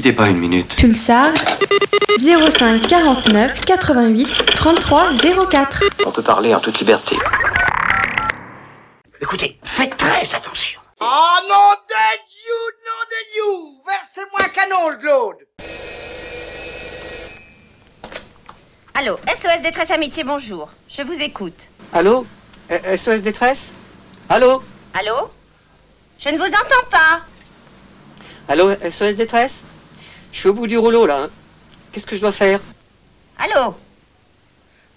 Quittez pas une minute. Pulsar 05 49 88 33 04. On peut parler en toute liberté. Écoutez, faites très attention. Oh non de Dieu, non de Dieu Versez-moi un canon, Claude Allô, SOS Détresse Amitié, bonjour. Je vous écoute. Allô? Eh, SOS détresse? Allô? Allô? Je ne vous entends pas. Allô SOS détresse? Je suis au bout du rouleau là. hein. Qu'est-ce que je dois faire? Allô?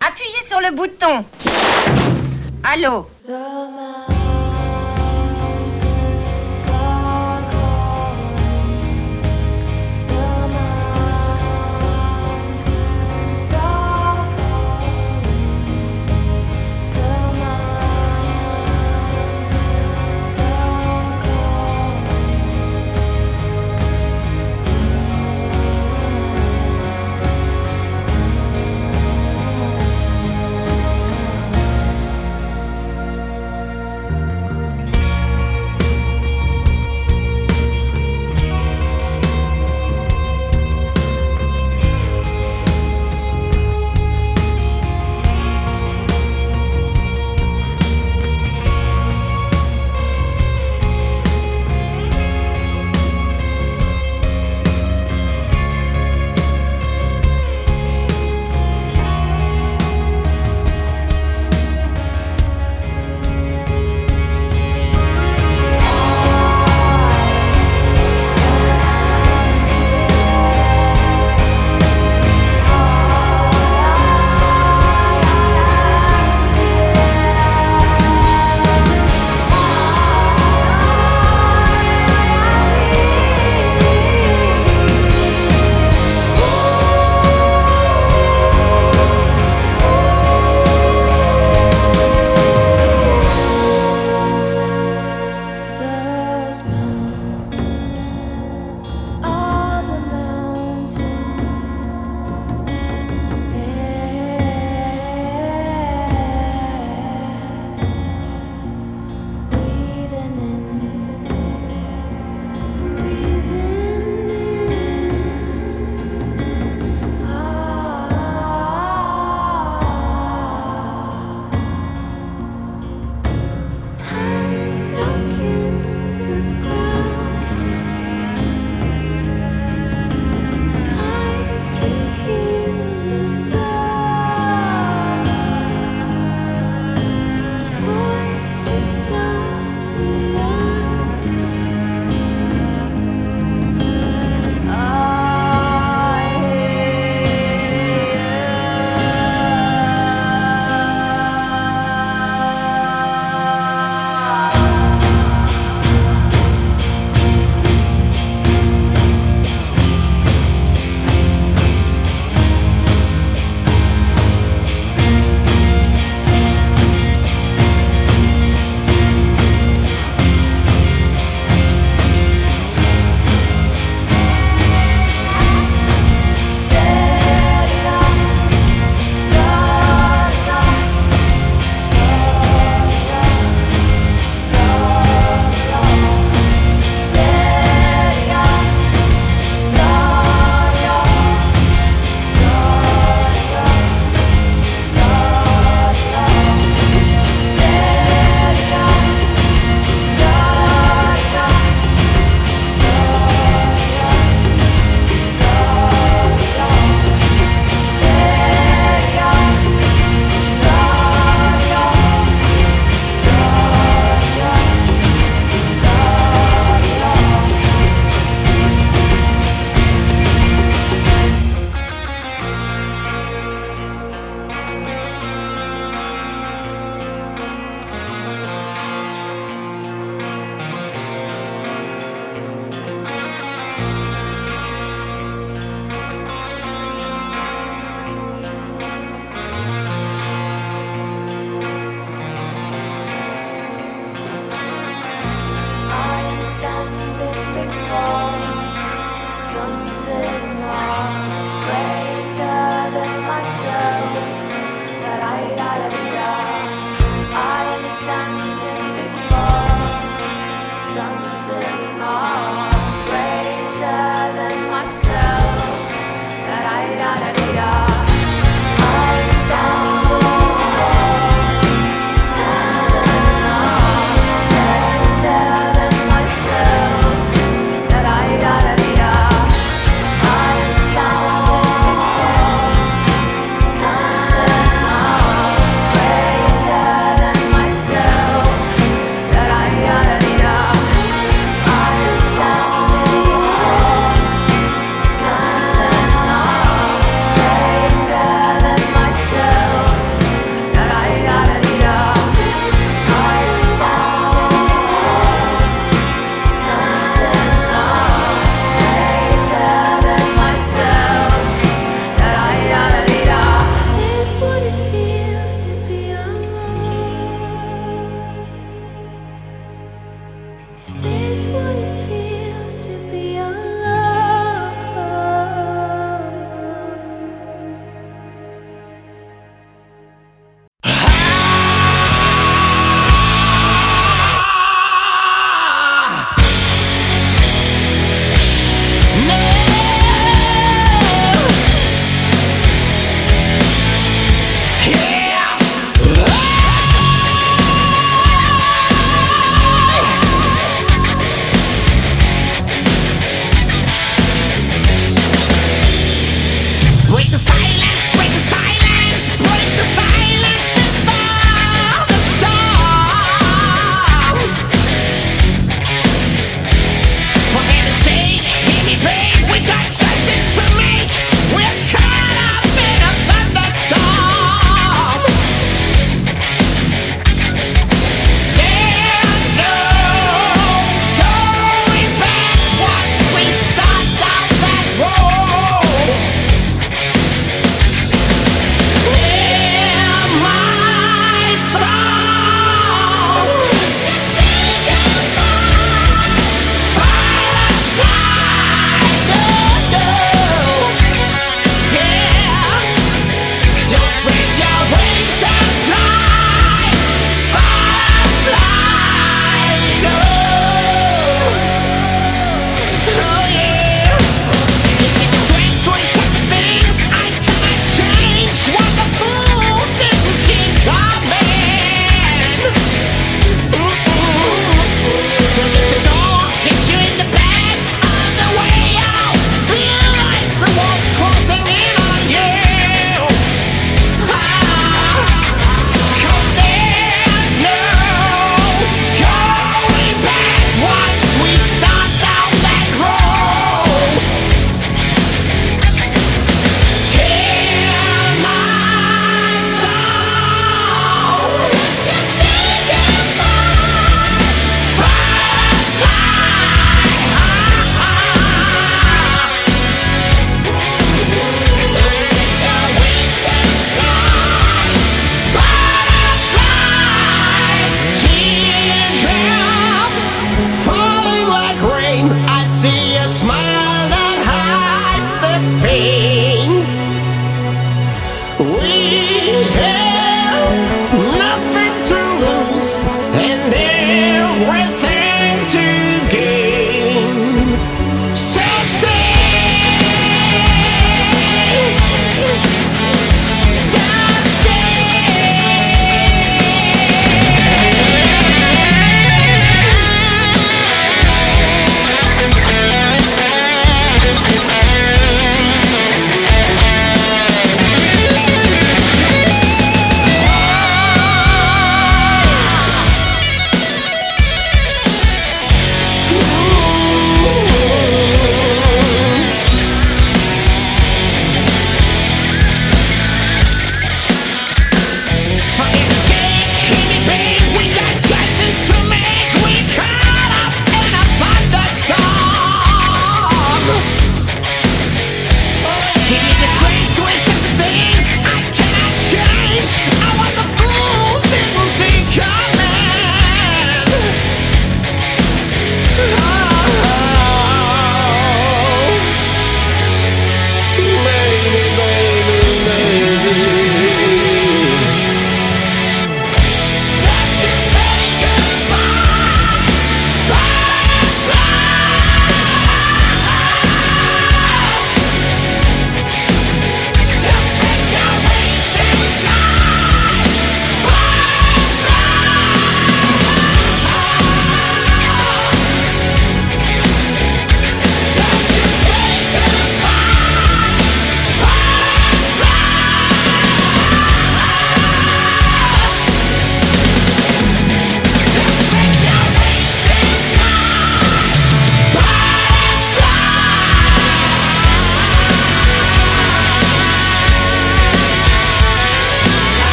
Appuyez sur le bouton. Allô?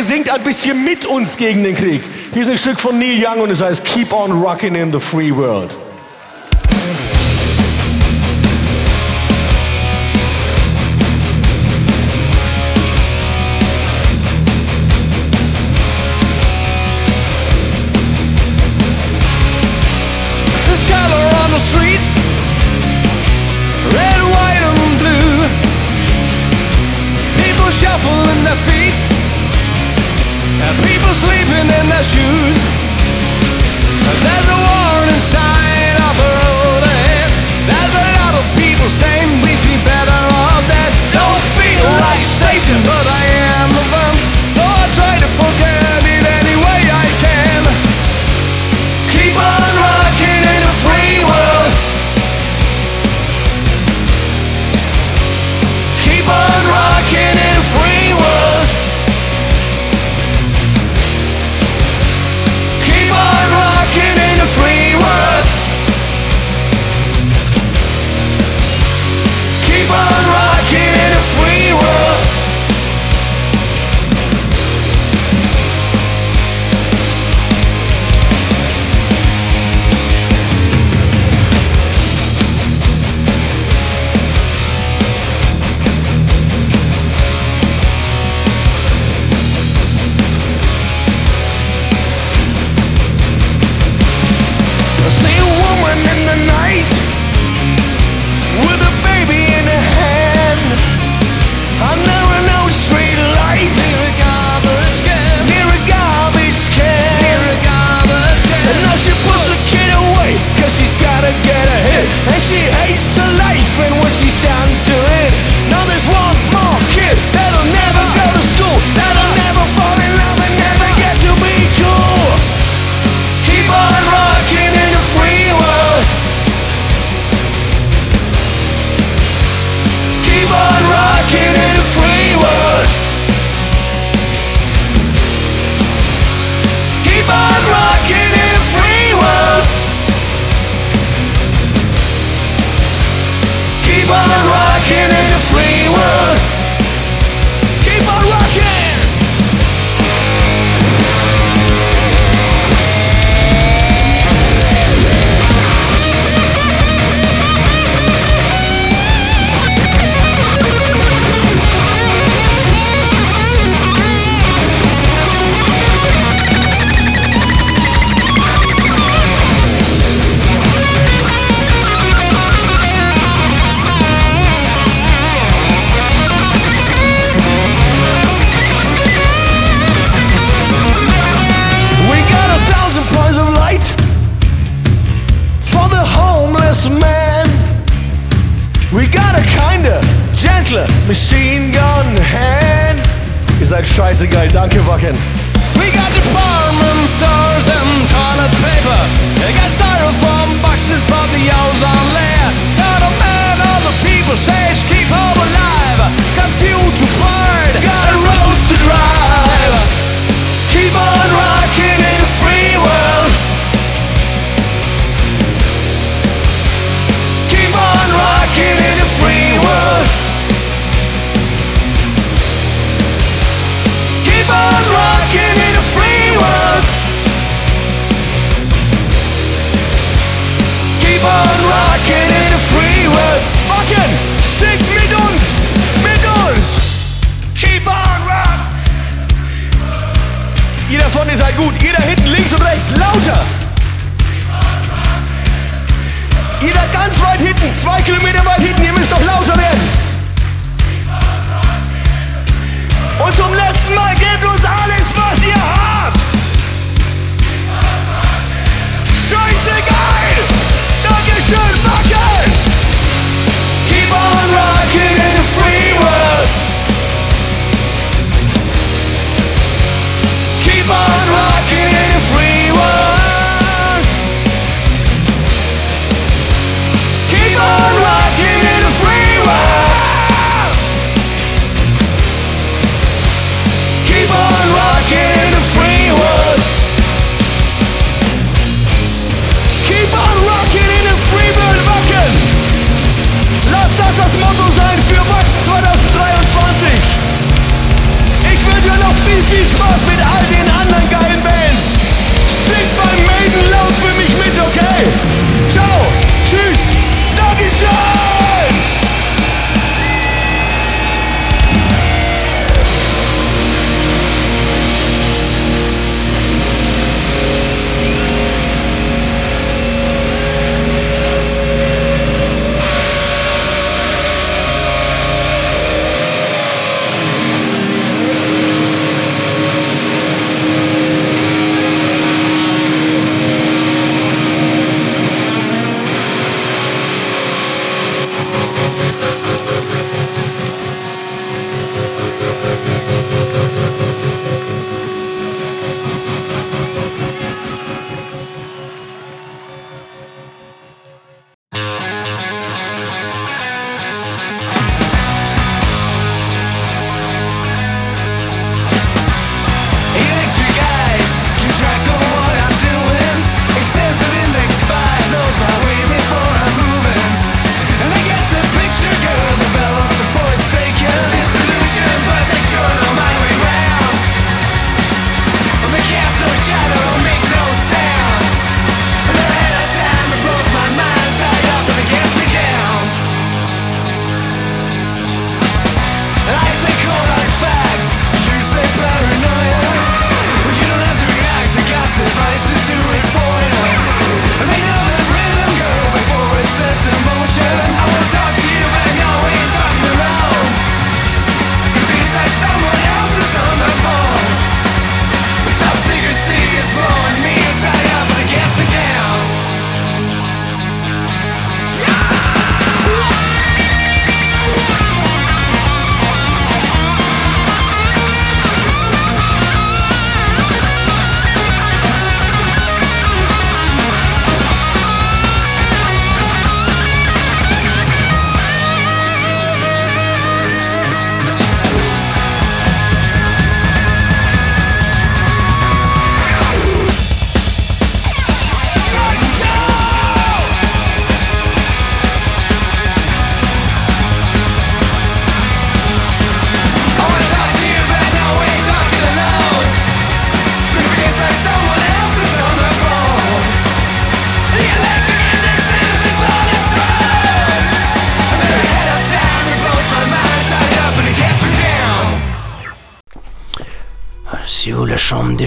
der singt ein bisschen mit uns gegen den Krieg. Hier ist ein Stück von Neil Young und es heißt Keep on Rocking in the Free World. shoes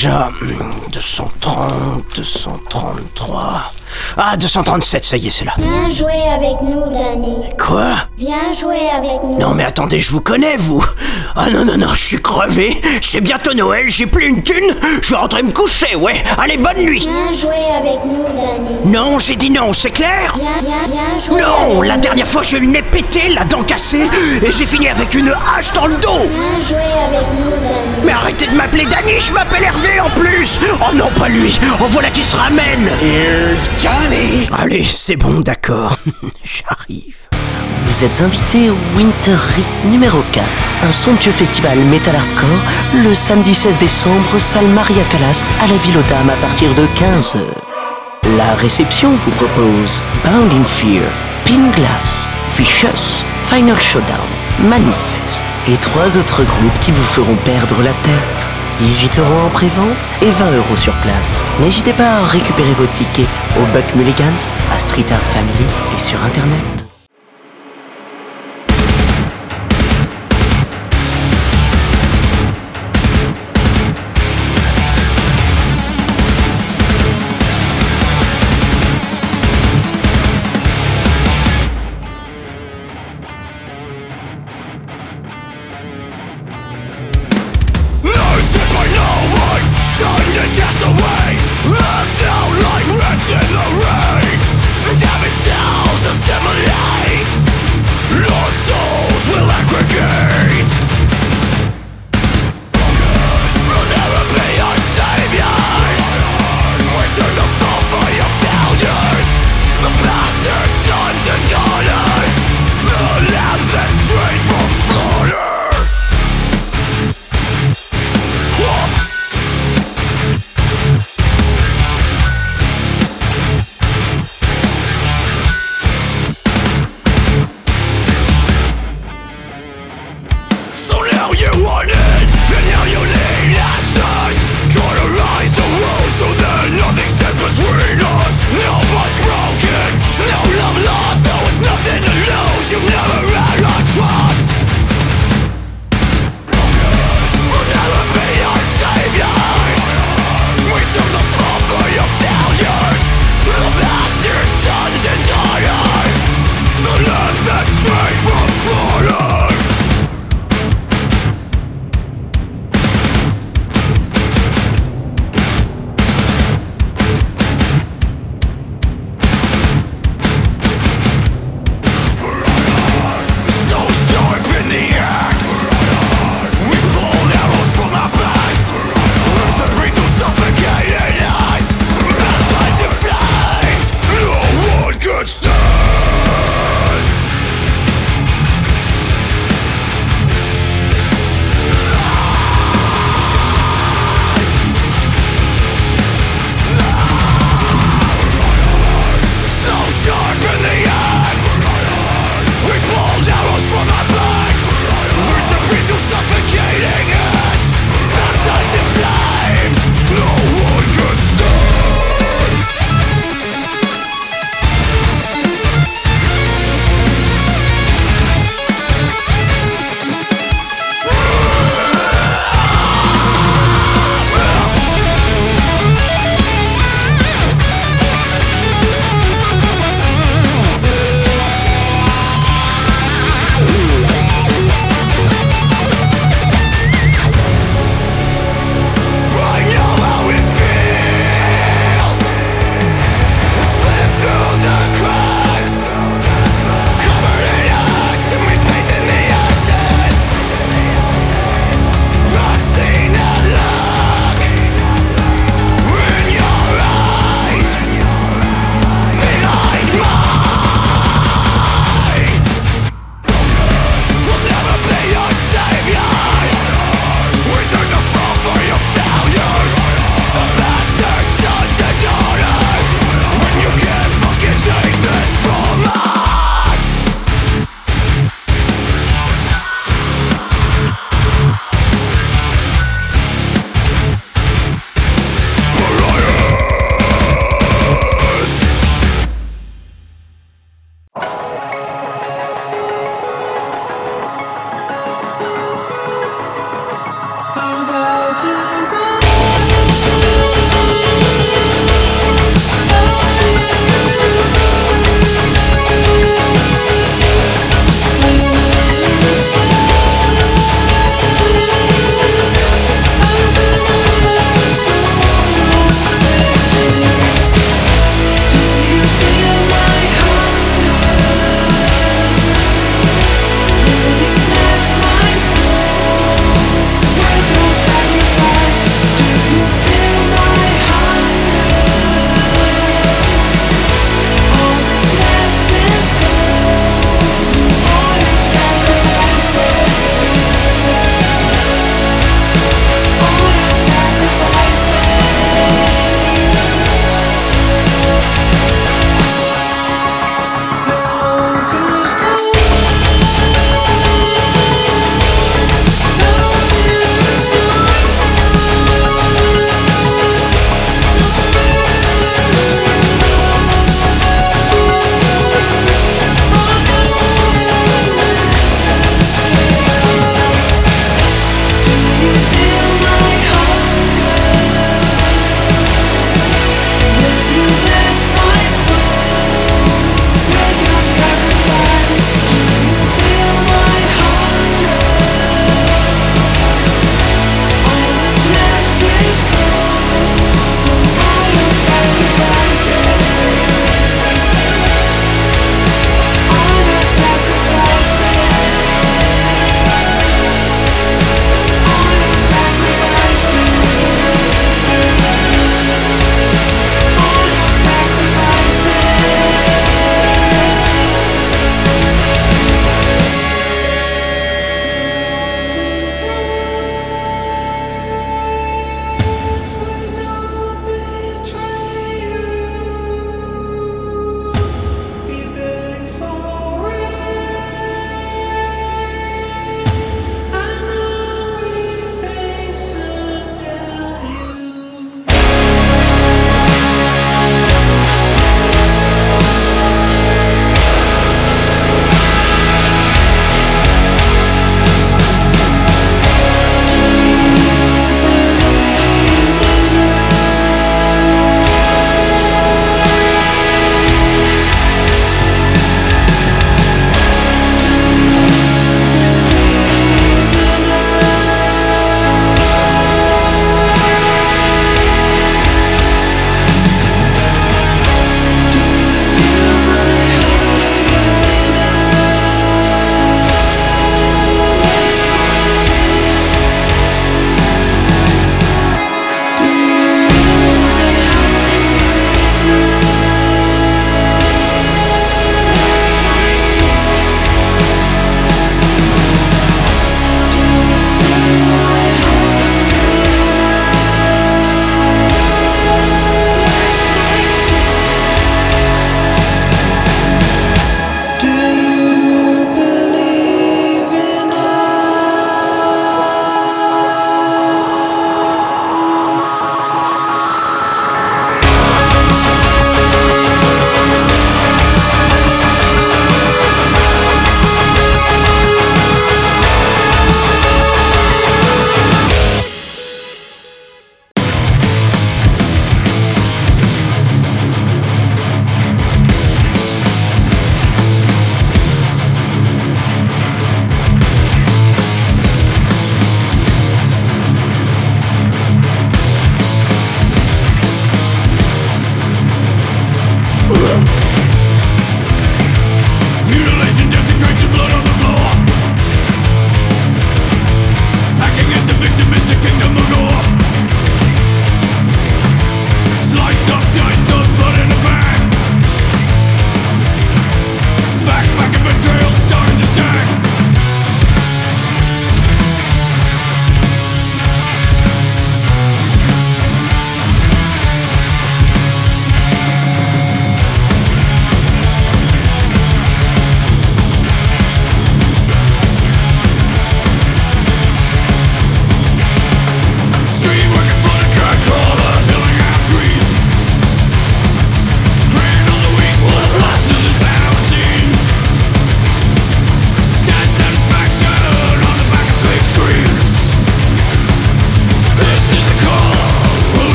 déjà 230, 233. Ah, 237, ça y est, c'est là. Viens jouer avec nous, Danny. Quoi? Viens jouer avec nous. Non mais attendez, je vous connais, vous Ah non, non, non, je suis crevé, c'est bientôt Noël, j'ai plus une thune, je vais rentrer me coucher, ouais Allez, bonne nuit Viens jouer avec nous, Danny. Non, j'ai dit non, c'est clair? Viens, viens, viens jouer Non, avec la nous. dernière fois, j'ai eu le nez pété, la dent cassée, et j'ai fini avec une hache dans le dos Viens jouer avec nous, Danny. Mais arrêtez de m'appeler Danny, je m'appelle Hervé en plus Oh non, pas lui Oh voilà qui se ramène Here's Johnny. Allez, c'est bon, d'accord, j'arrive. Vous êtes invité au Winter Rick numéro 4, un somptueux festival metal hardcore, le samedi 16 décembre, salle Maria Callas, à la Ville aux Dames à partir de 15h. La réception vous propose Bound in Fear, Pin Glass, Vicious, Final Showdown, Manifest et trois autres groupes qui vous feront perdre la tête. 18 euros en pré-vente et 20 euros sur place. N'hésitez pas à récupérer vos tickets au Buck Mulligans, à Street Art Family et sur internet.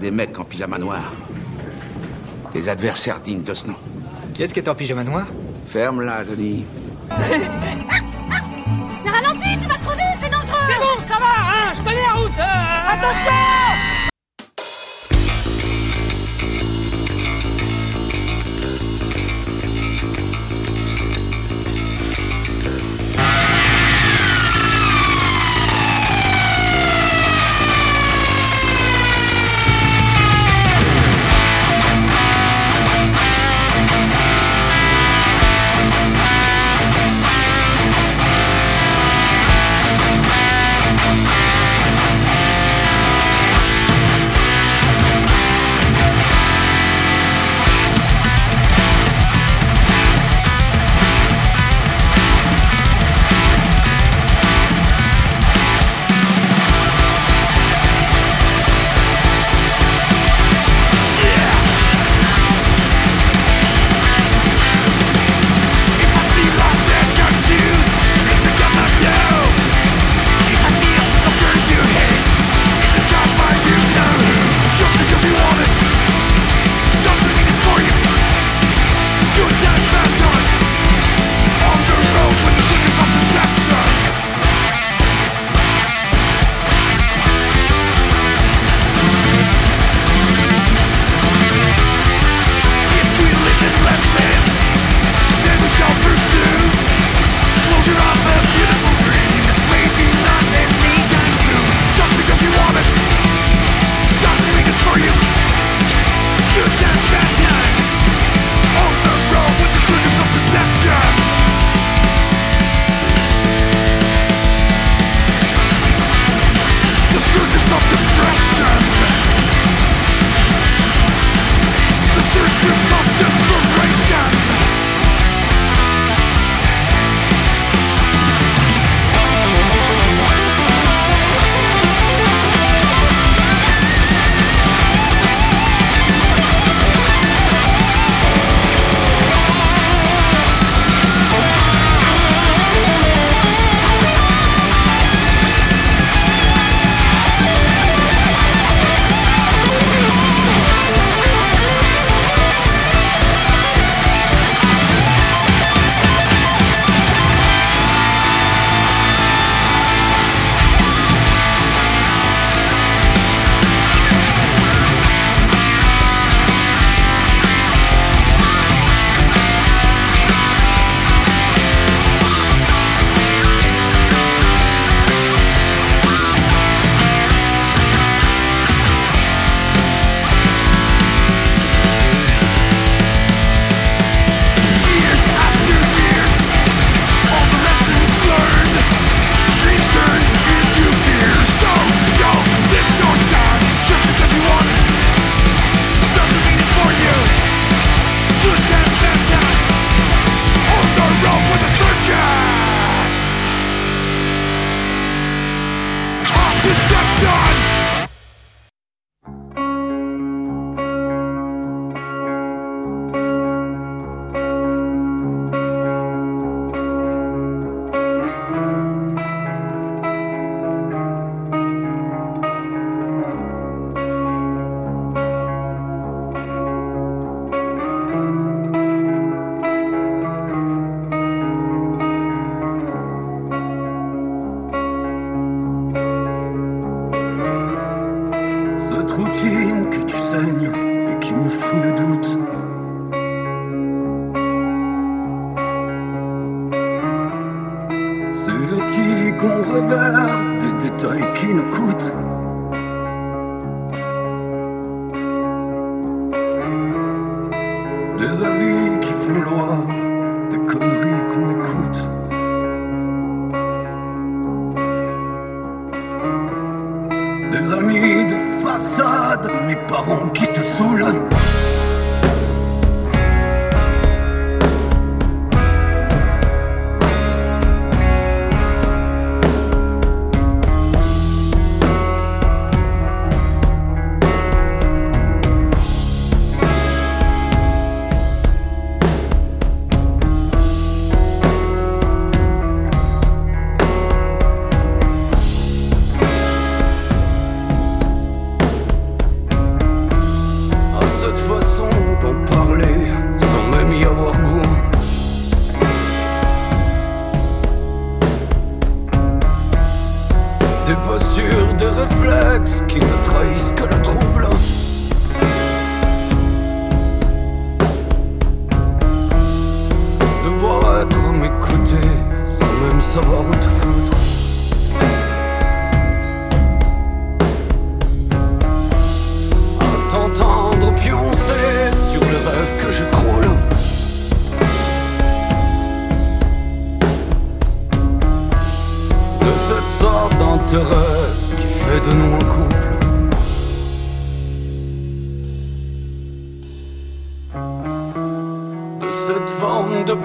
Des mecs en pyjama noir. Des adversaires dignes de ce nom. Qui est-ce qui est en pyjama noir? Ferme-la, Denis.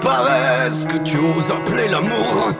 paresse que tu oses appeler l'amour.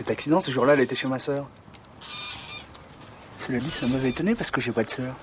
cet accident, ce jour-là, elle était chez ma sœur. Cela dit, ça m'avait étonné parce que j'ai pas de sœur.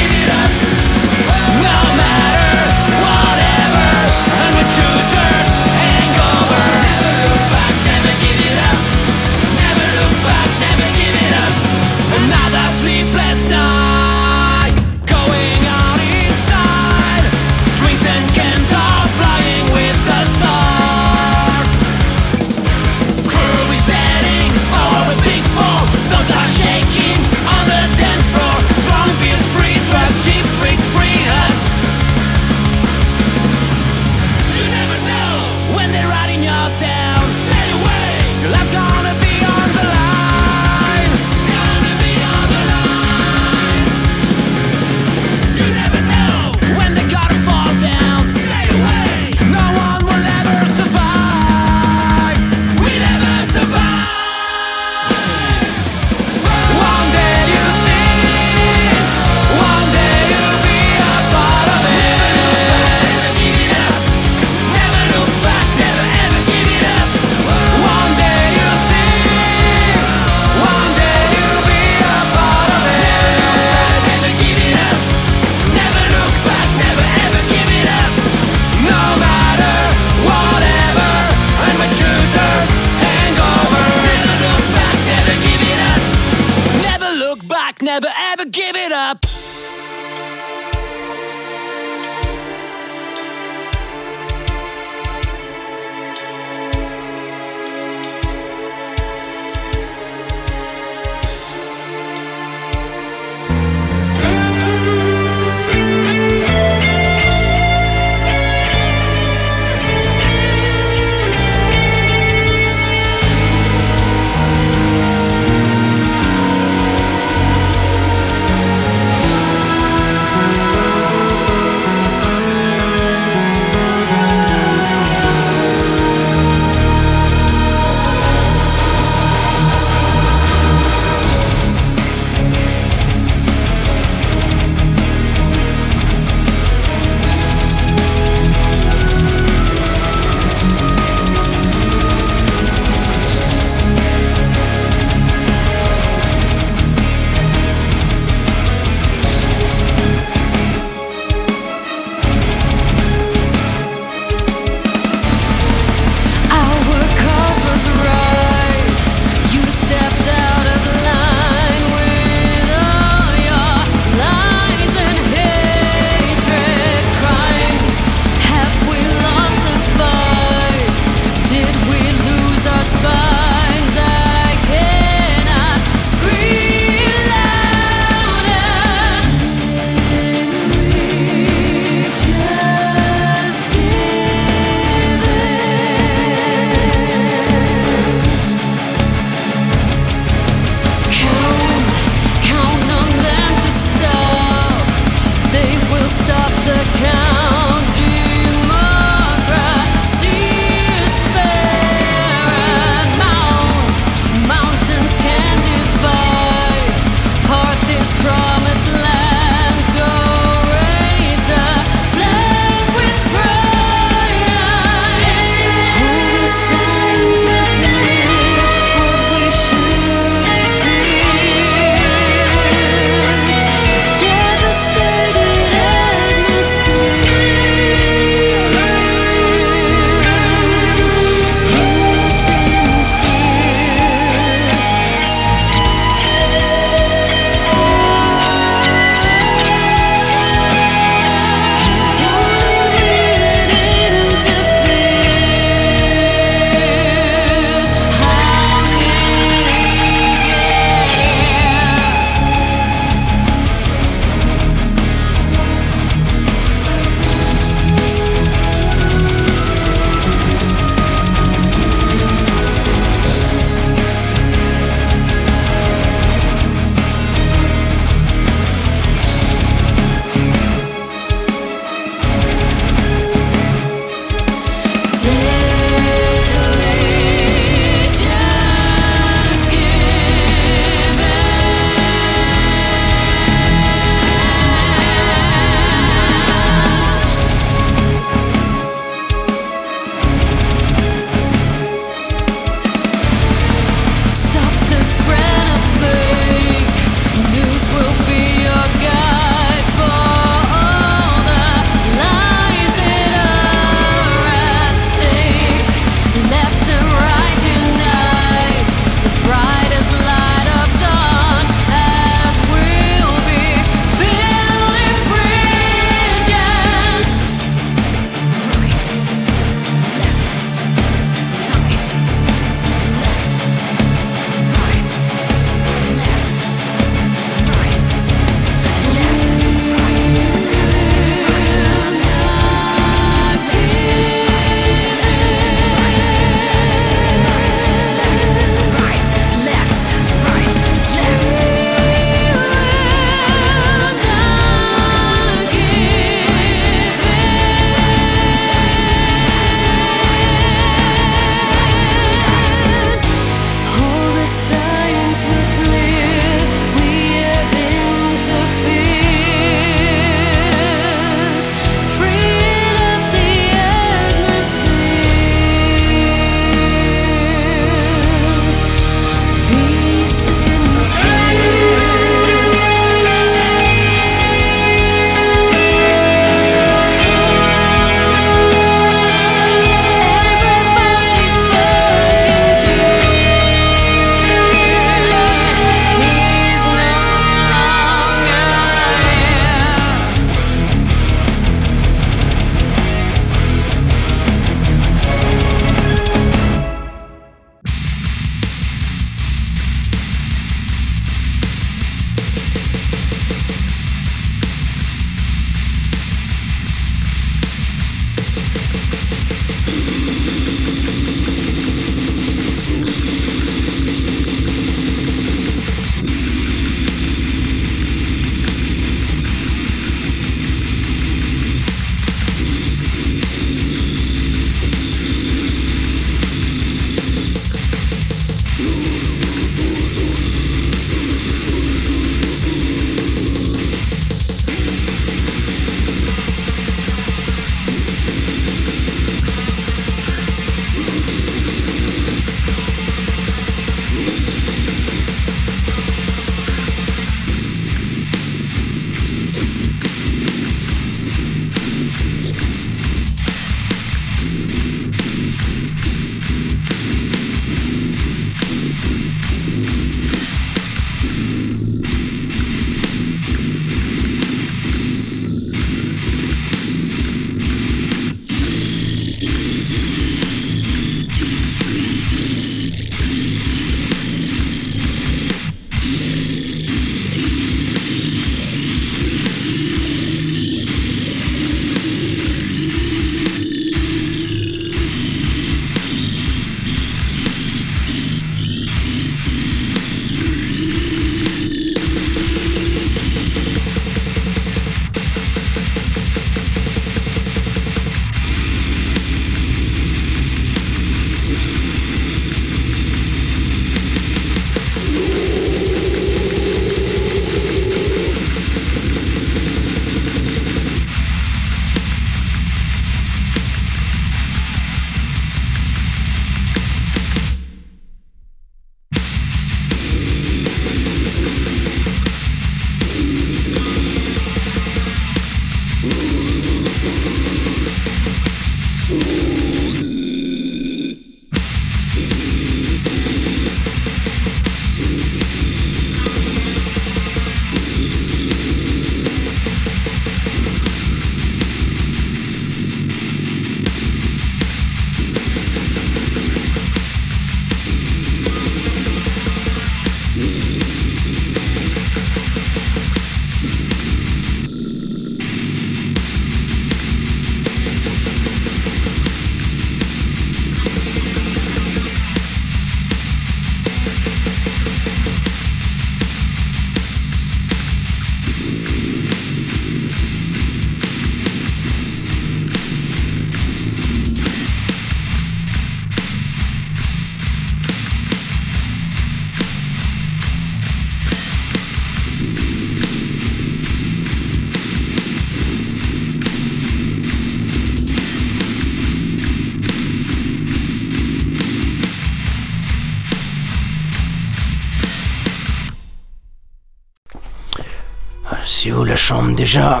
Chambre déjà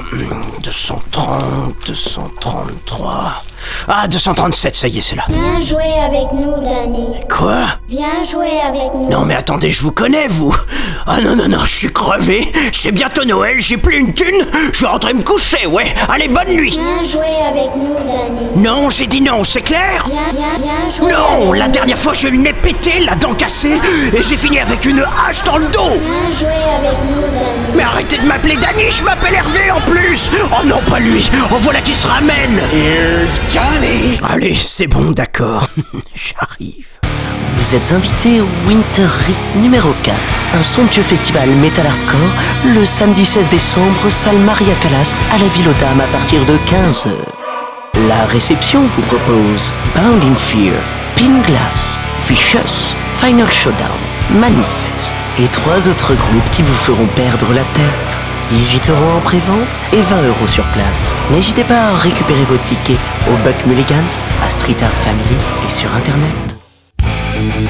230, 233. Ah, 237, ça y est, c'est là. Viens jouer avec nous, Danny. Quoi? Viens jouer avec nous. Non mais attendez, je vous connais, vous Ah non, non, non, je suis crevé, c'est bientôt Noël, j'ai plus une thune, je vais rentrer me coucher, ouais Allez, bonne nuit Viens jouer avec nous, Danny. Non, j'ai dit non, c'est clair? Viens, viens, viens jouer Non, avec la nous. dernière fois, je nez pété, la dent cassée, et j'ai fini avec une hache dans le dos Viens jouer avec nous, Danny. Mais arrêtez de m'appeler Danny, je m'appelle Hervé en plus Oh non, pas lui Oh voilà qui se ramène Here's Johnny. Allez, c'est bon, d'accord. J'arrive. Vous êtes invité au Winter Rite numéro 4, un somptueux festival metal hardcore, le samedi 16 décembre, salle Maria Callas, à la Ville aux Dames à partir de 15h. La réception vous propose Bound in Fear, Pin Glass, Vicious, Final Showdown, Manifest et trois autres groupes qui vous feront perdre la tête. 18 euros en prévente et 20 euros sur place. N'hésitez pas à récupérer vos tickets au Buck Mulligans, à Street Art Family et sur internet. Thank you.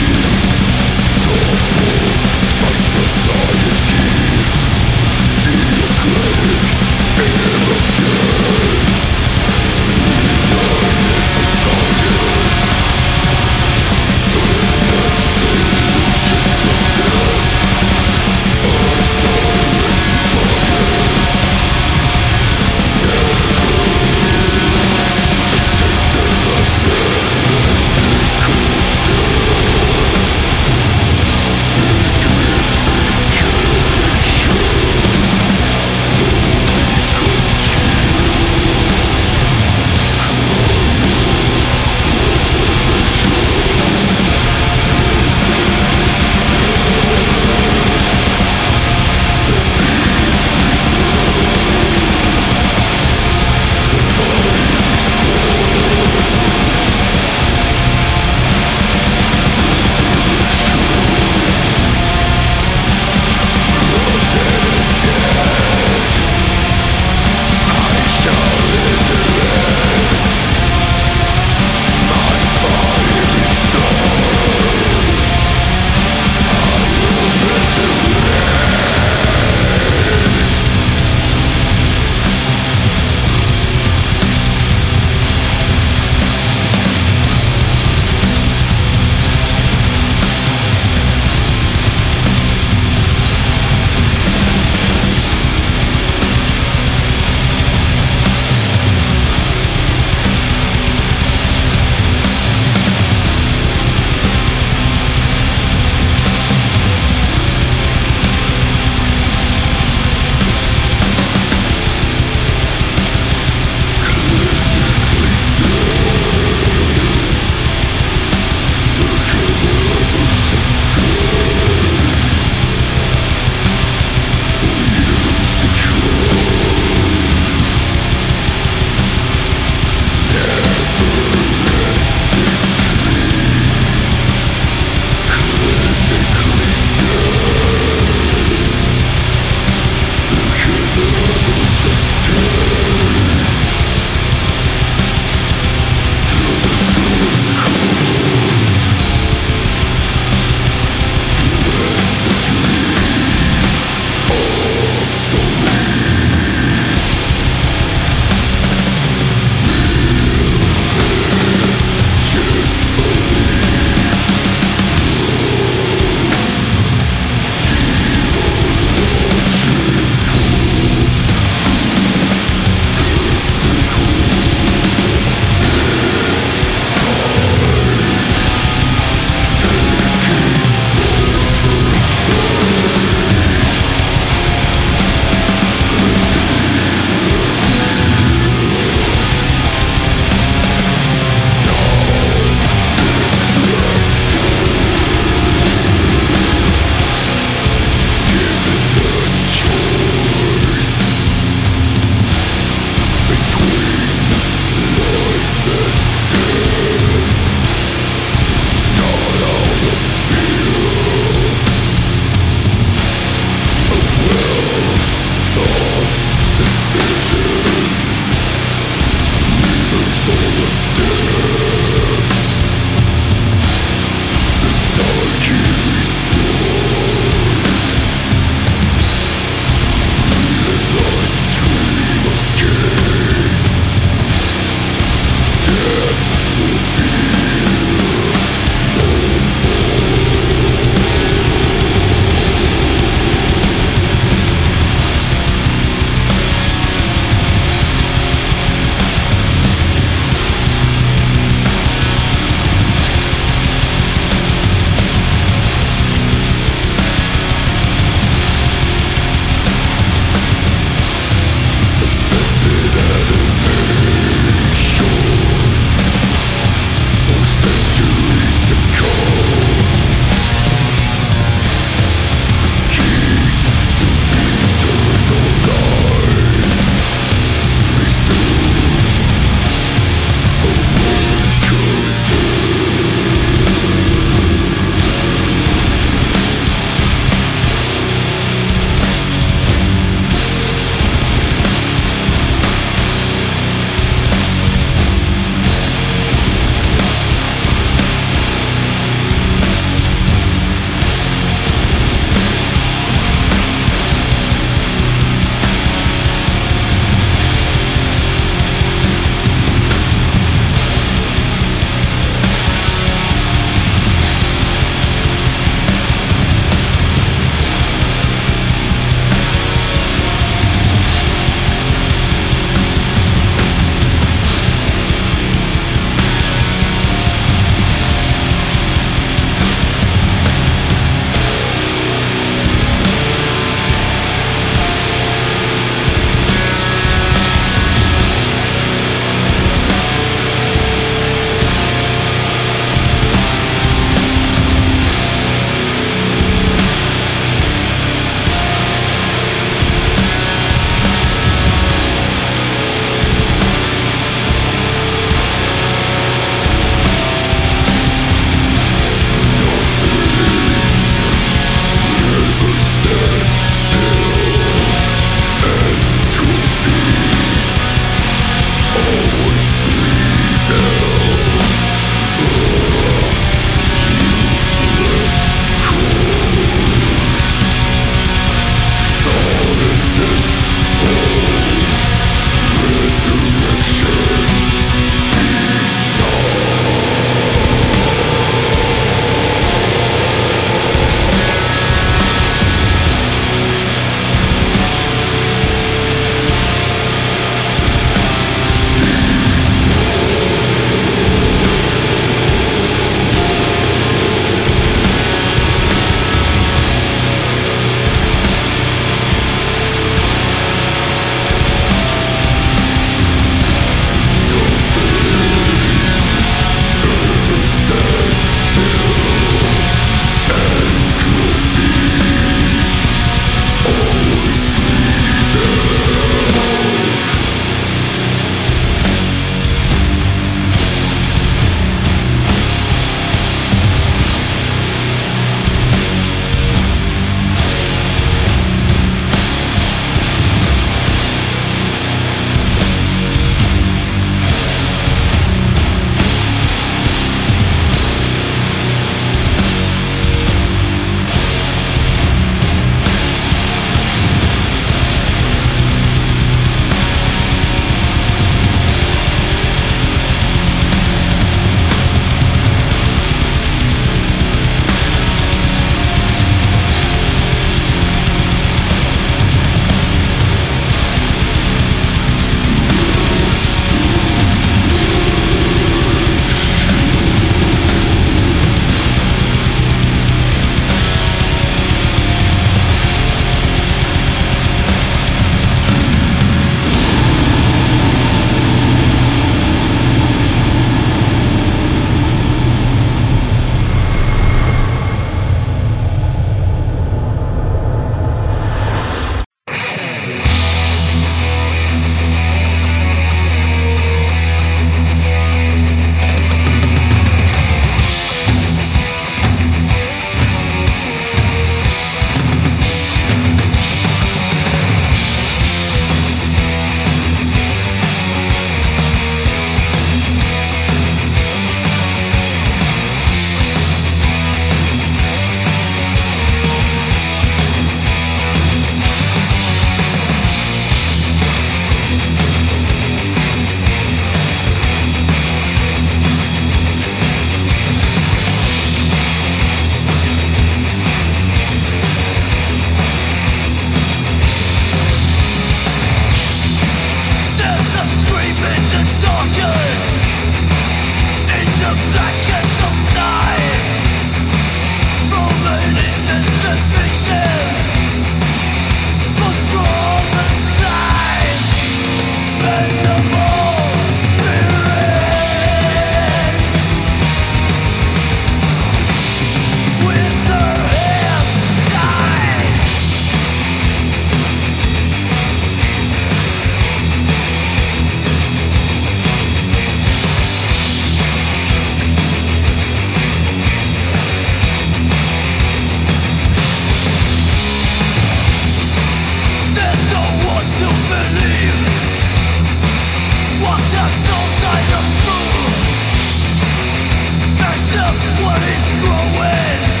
It's growing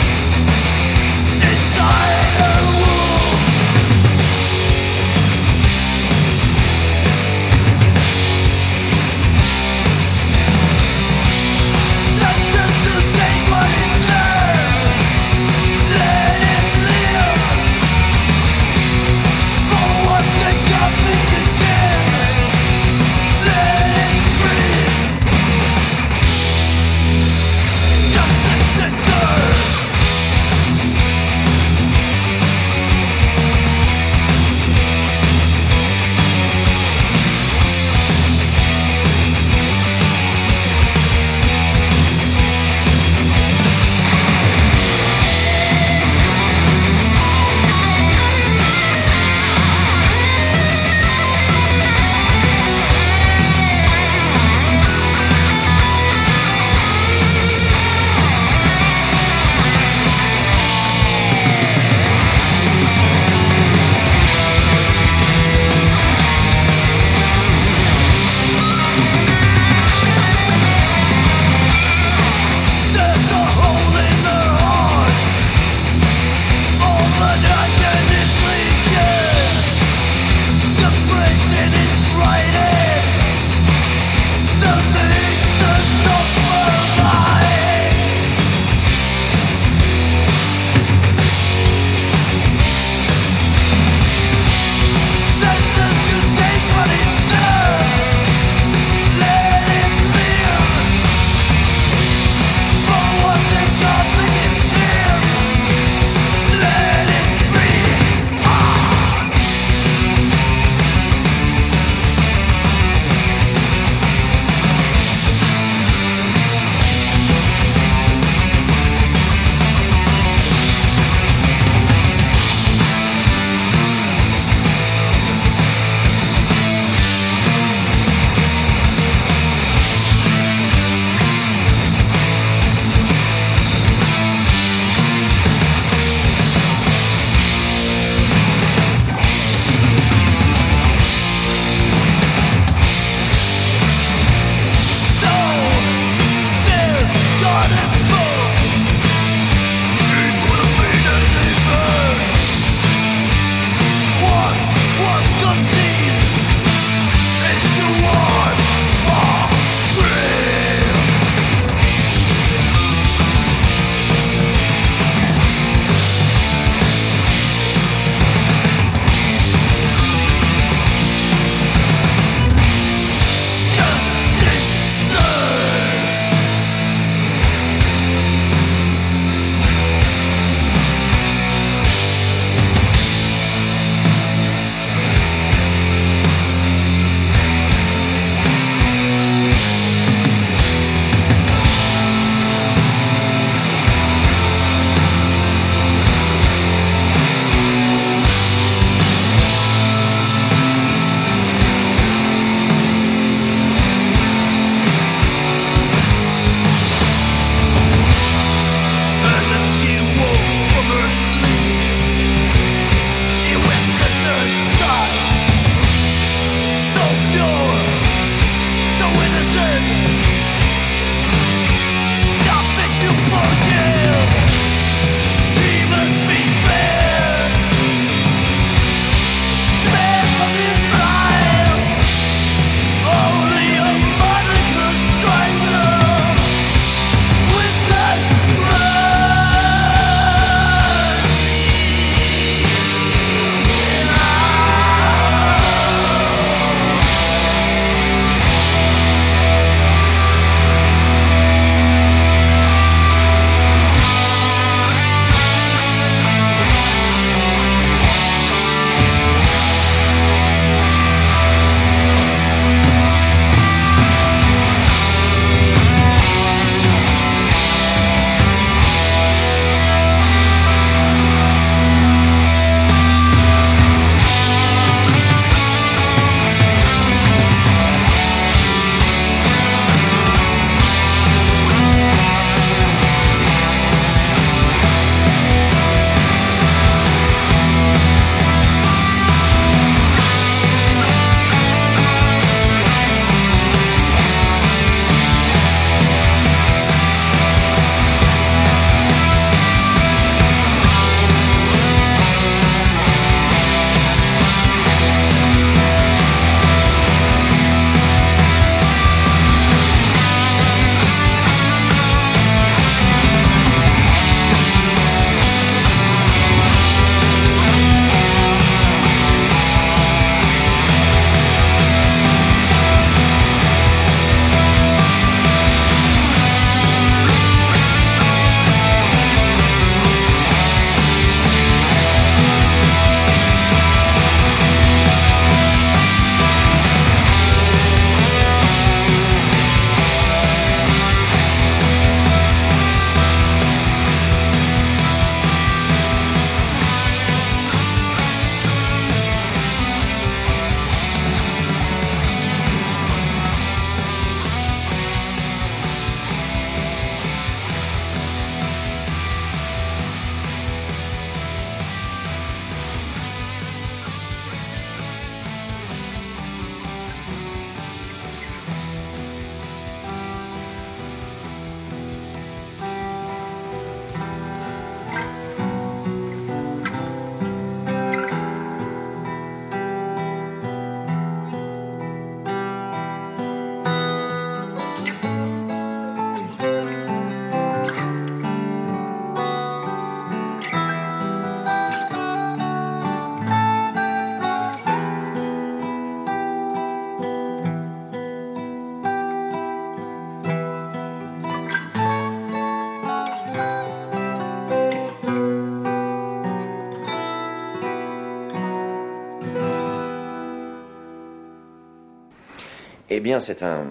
c'est un,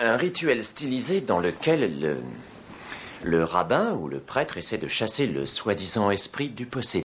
rituel stylisé dans lequel le, le rabbin ou le prêtre essaie de chasser le soi-disant esprit du possédé.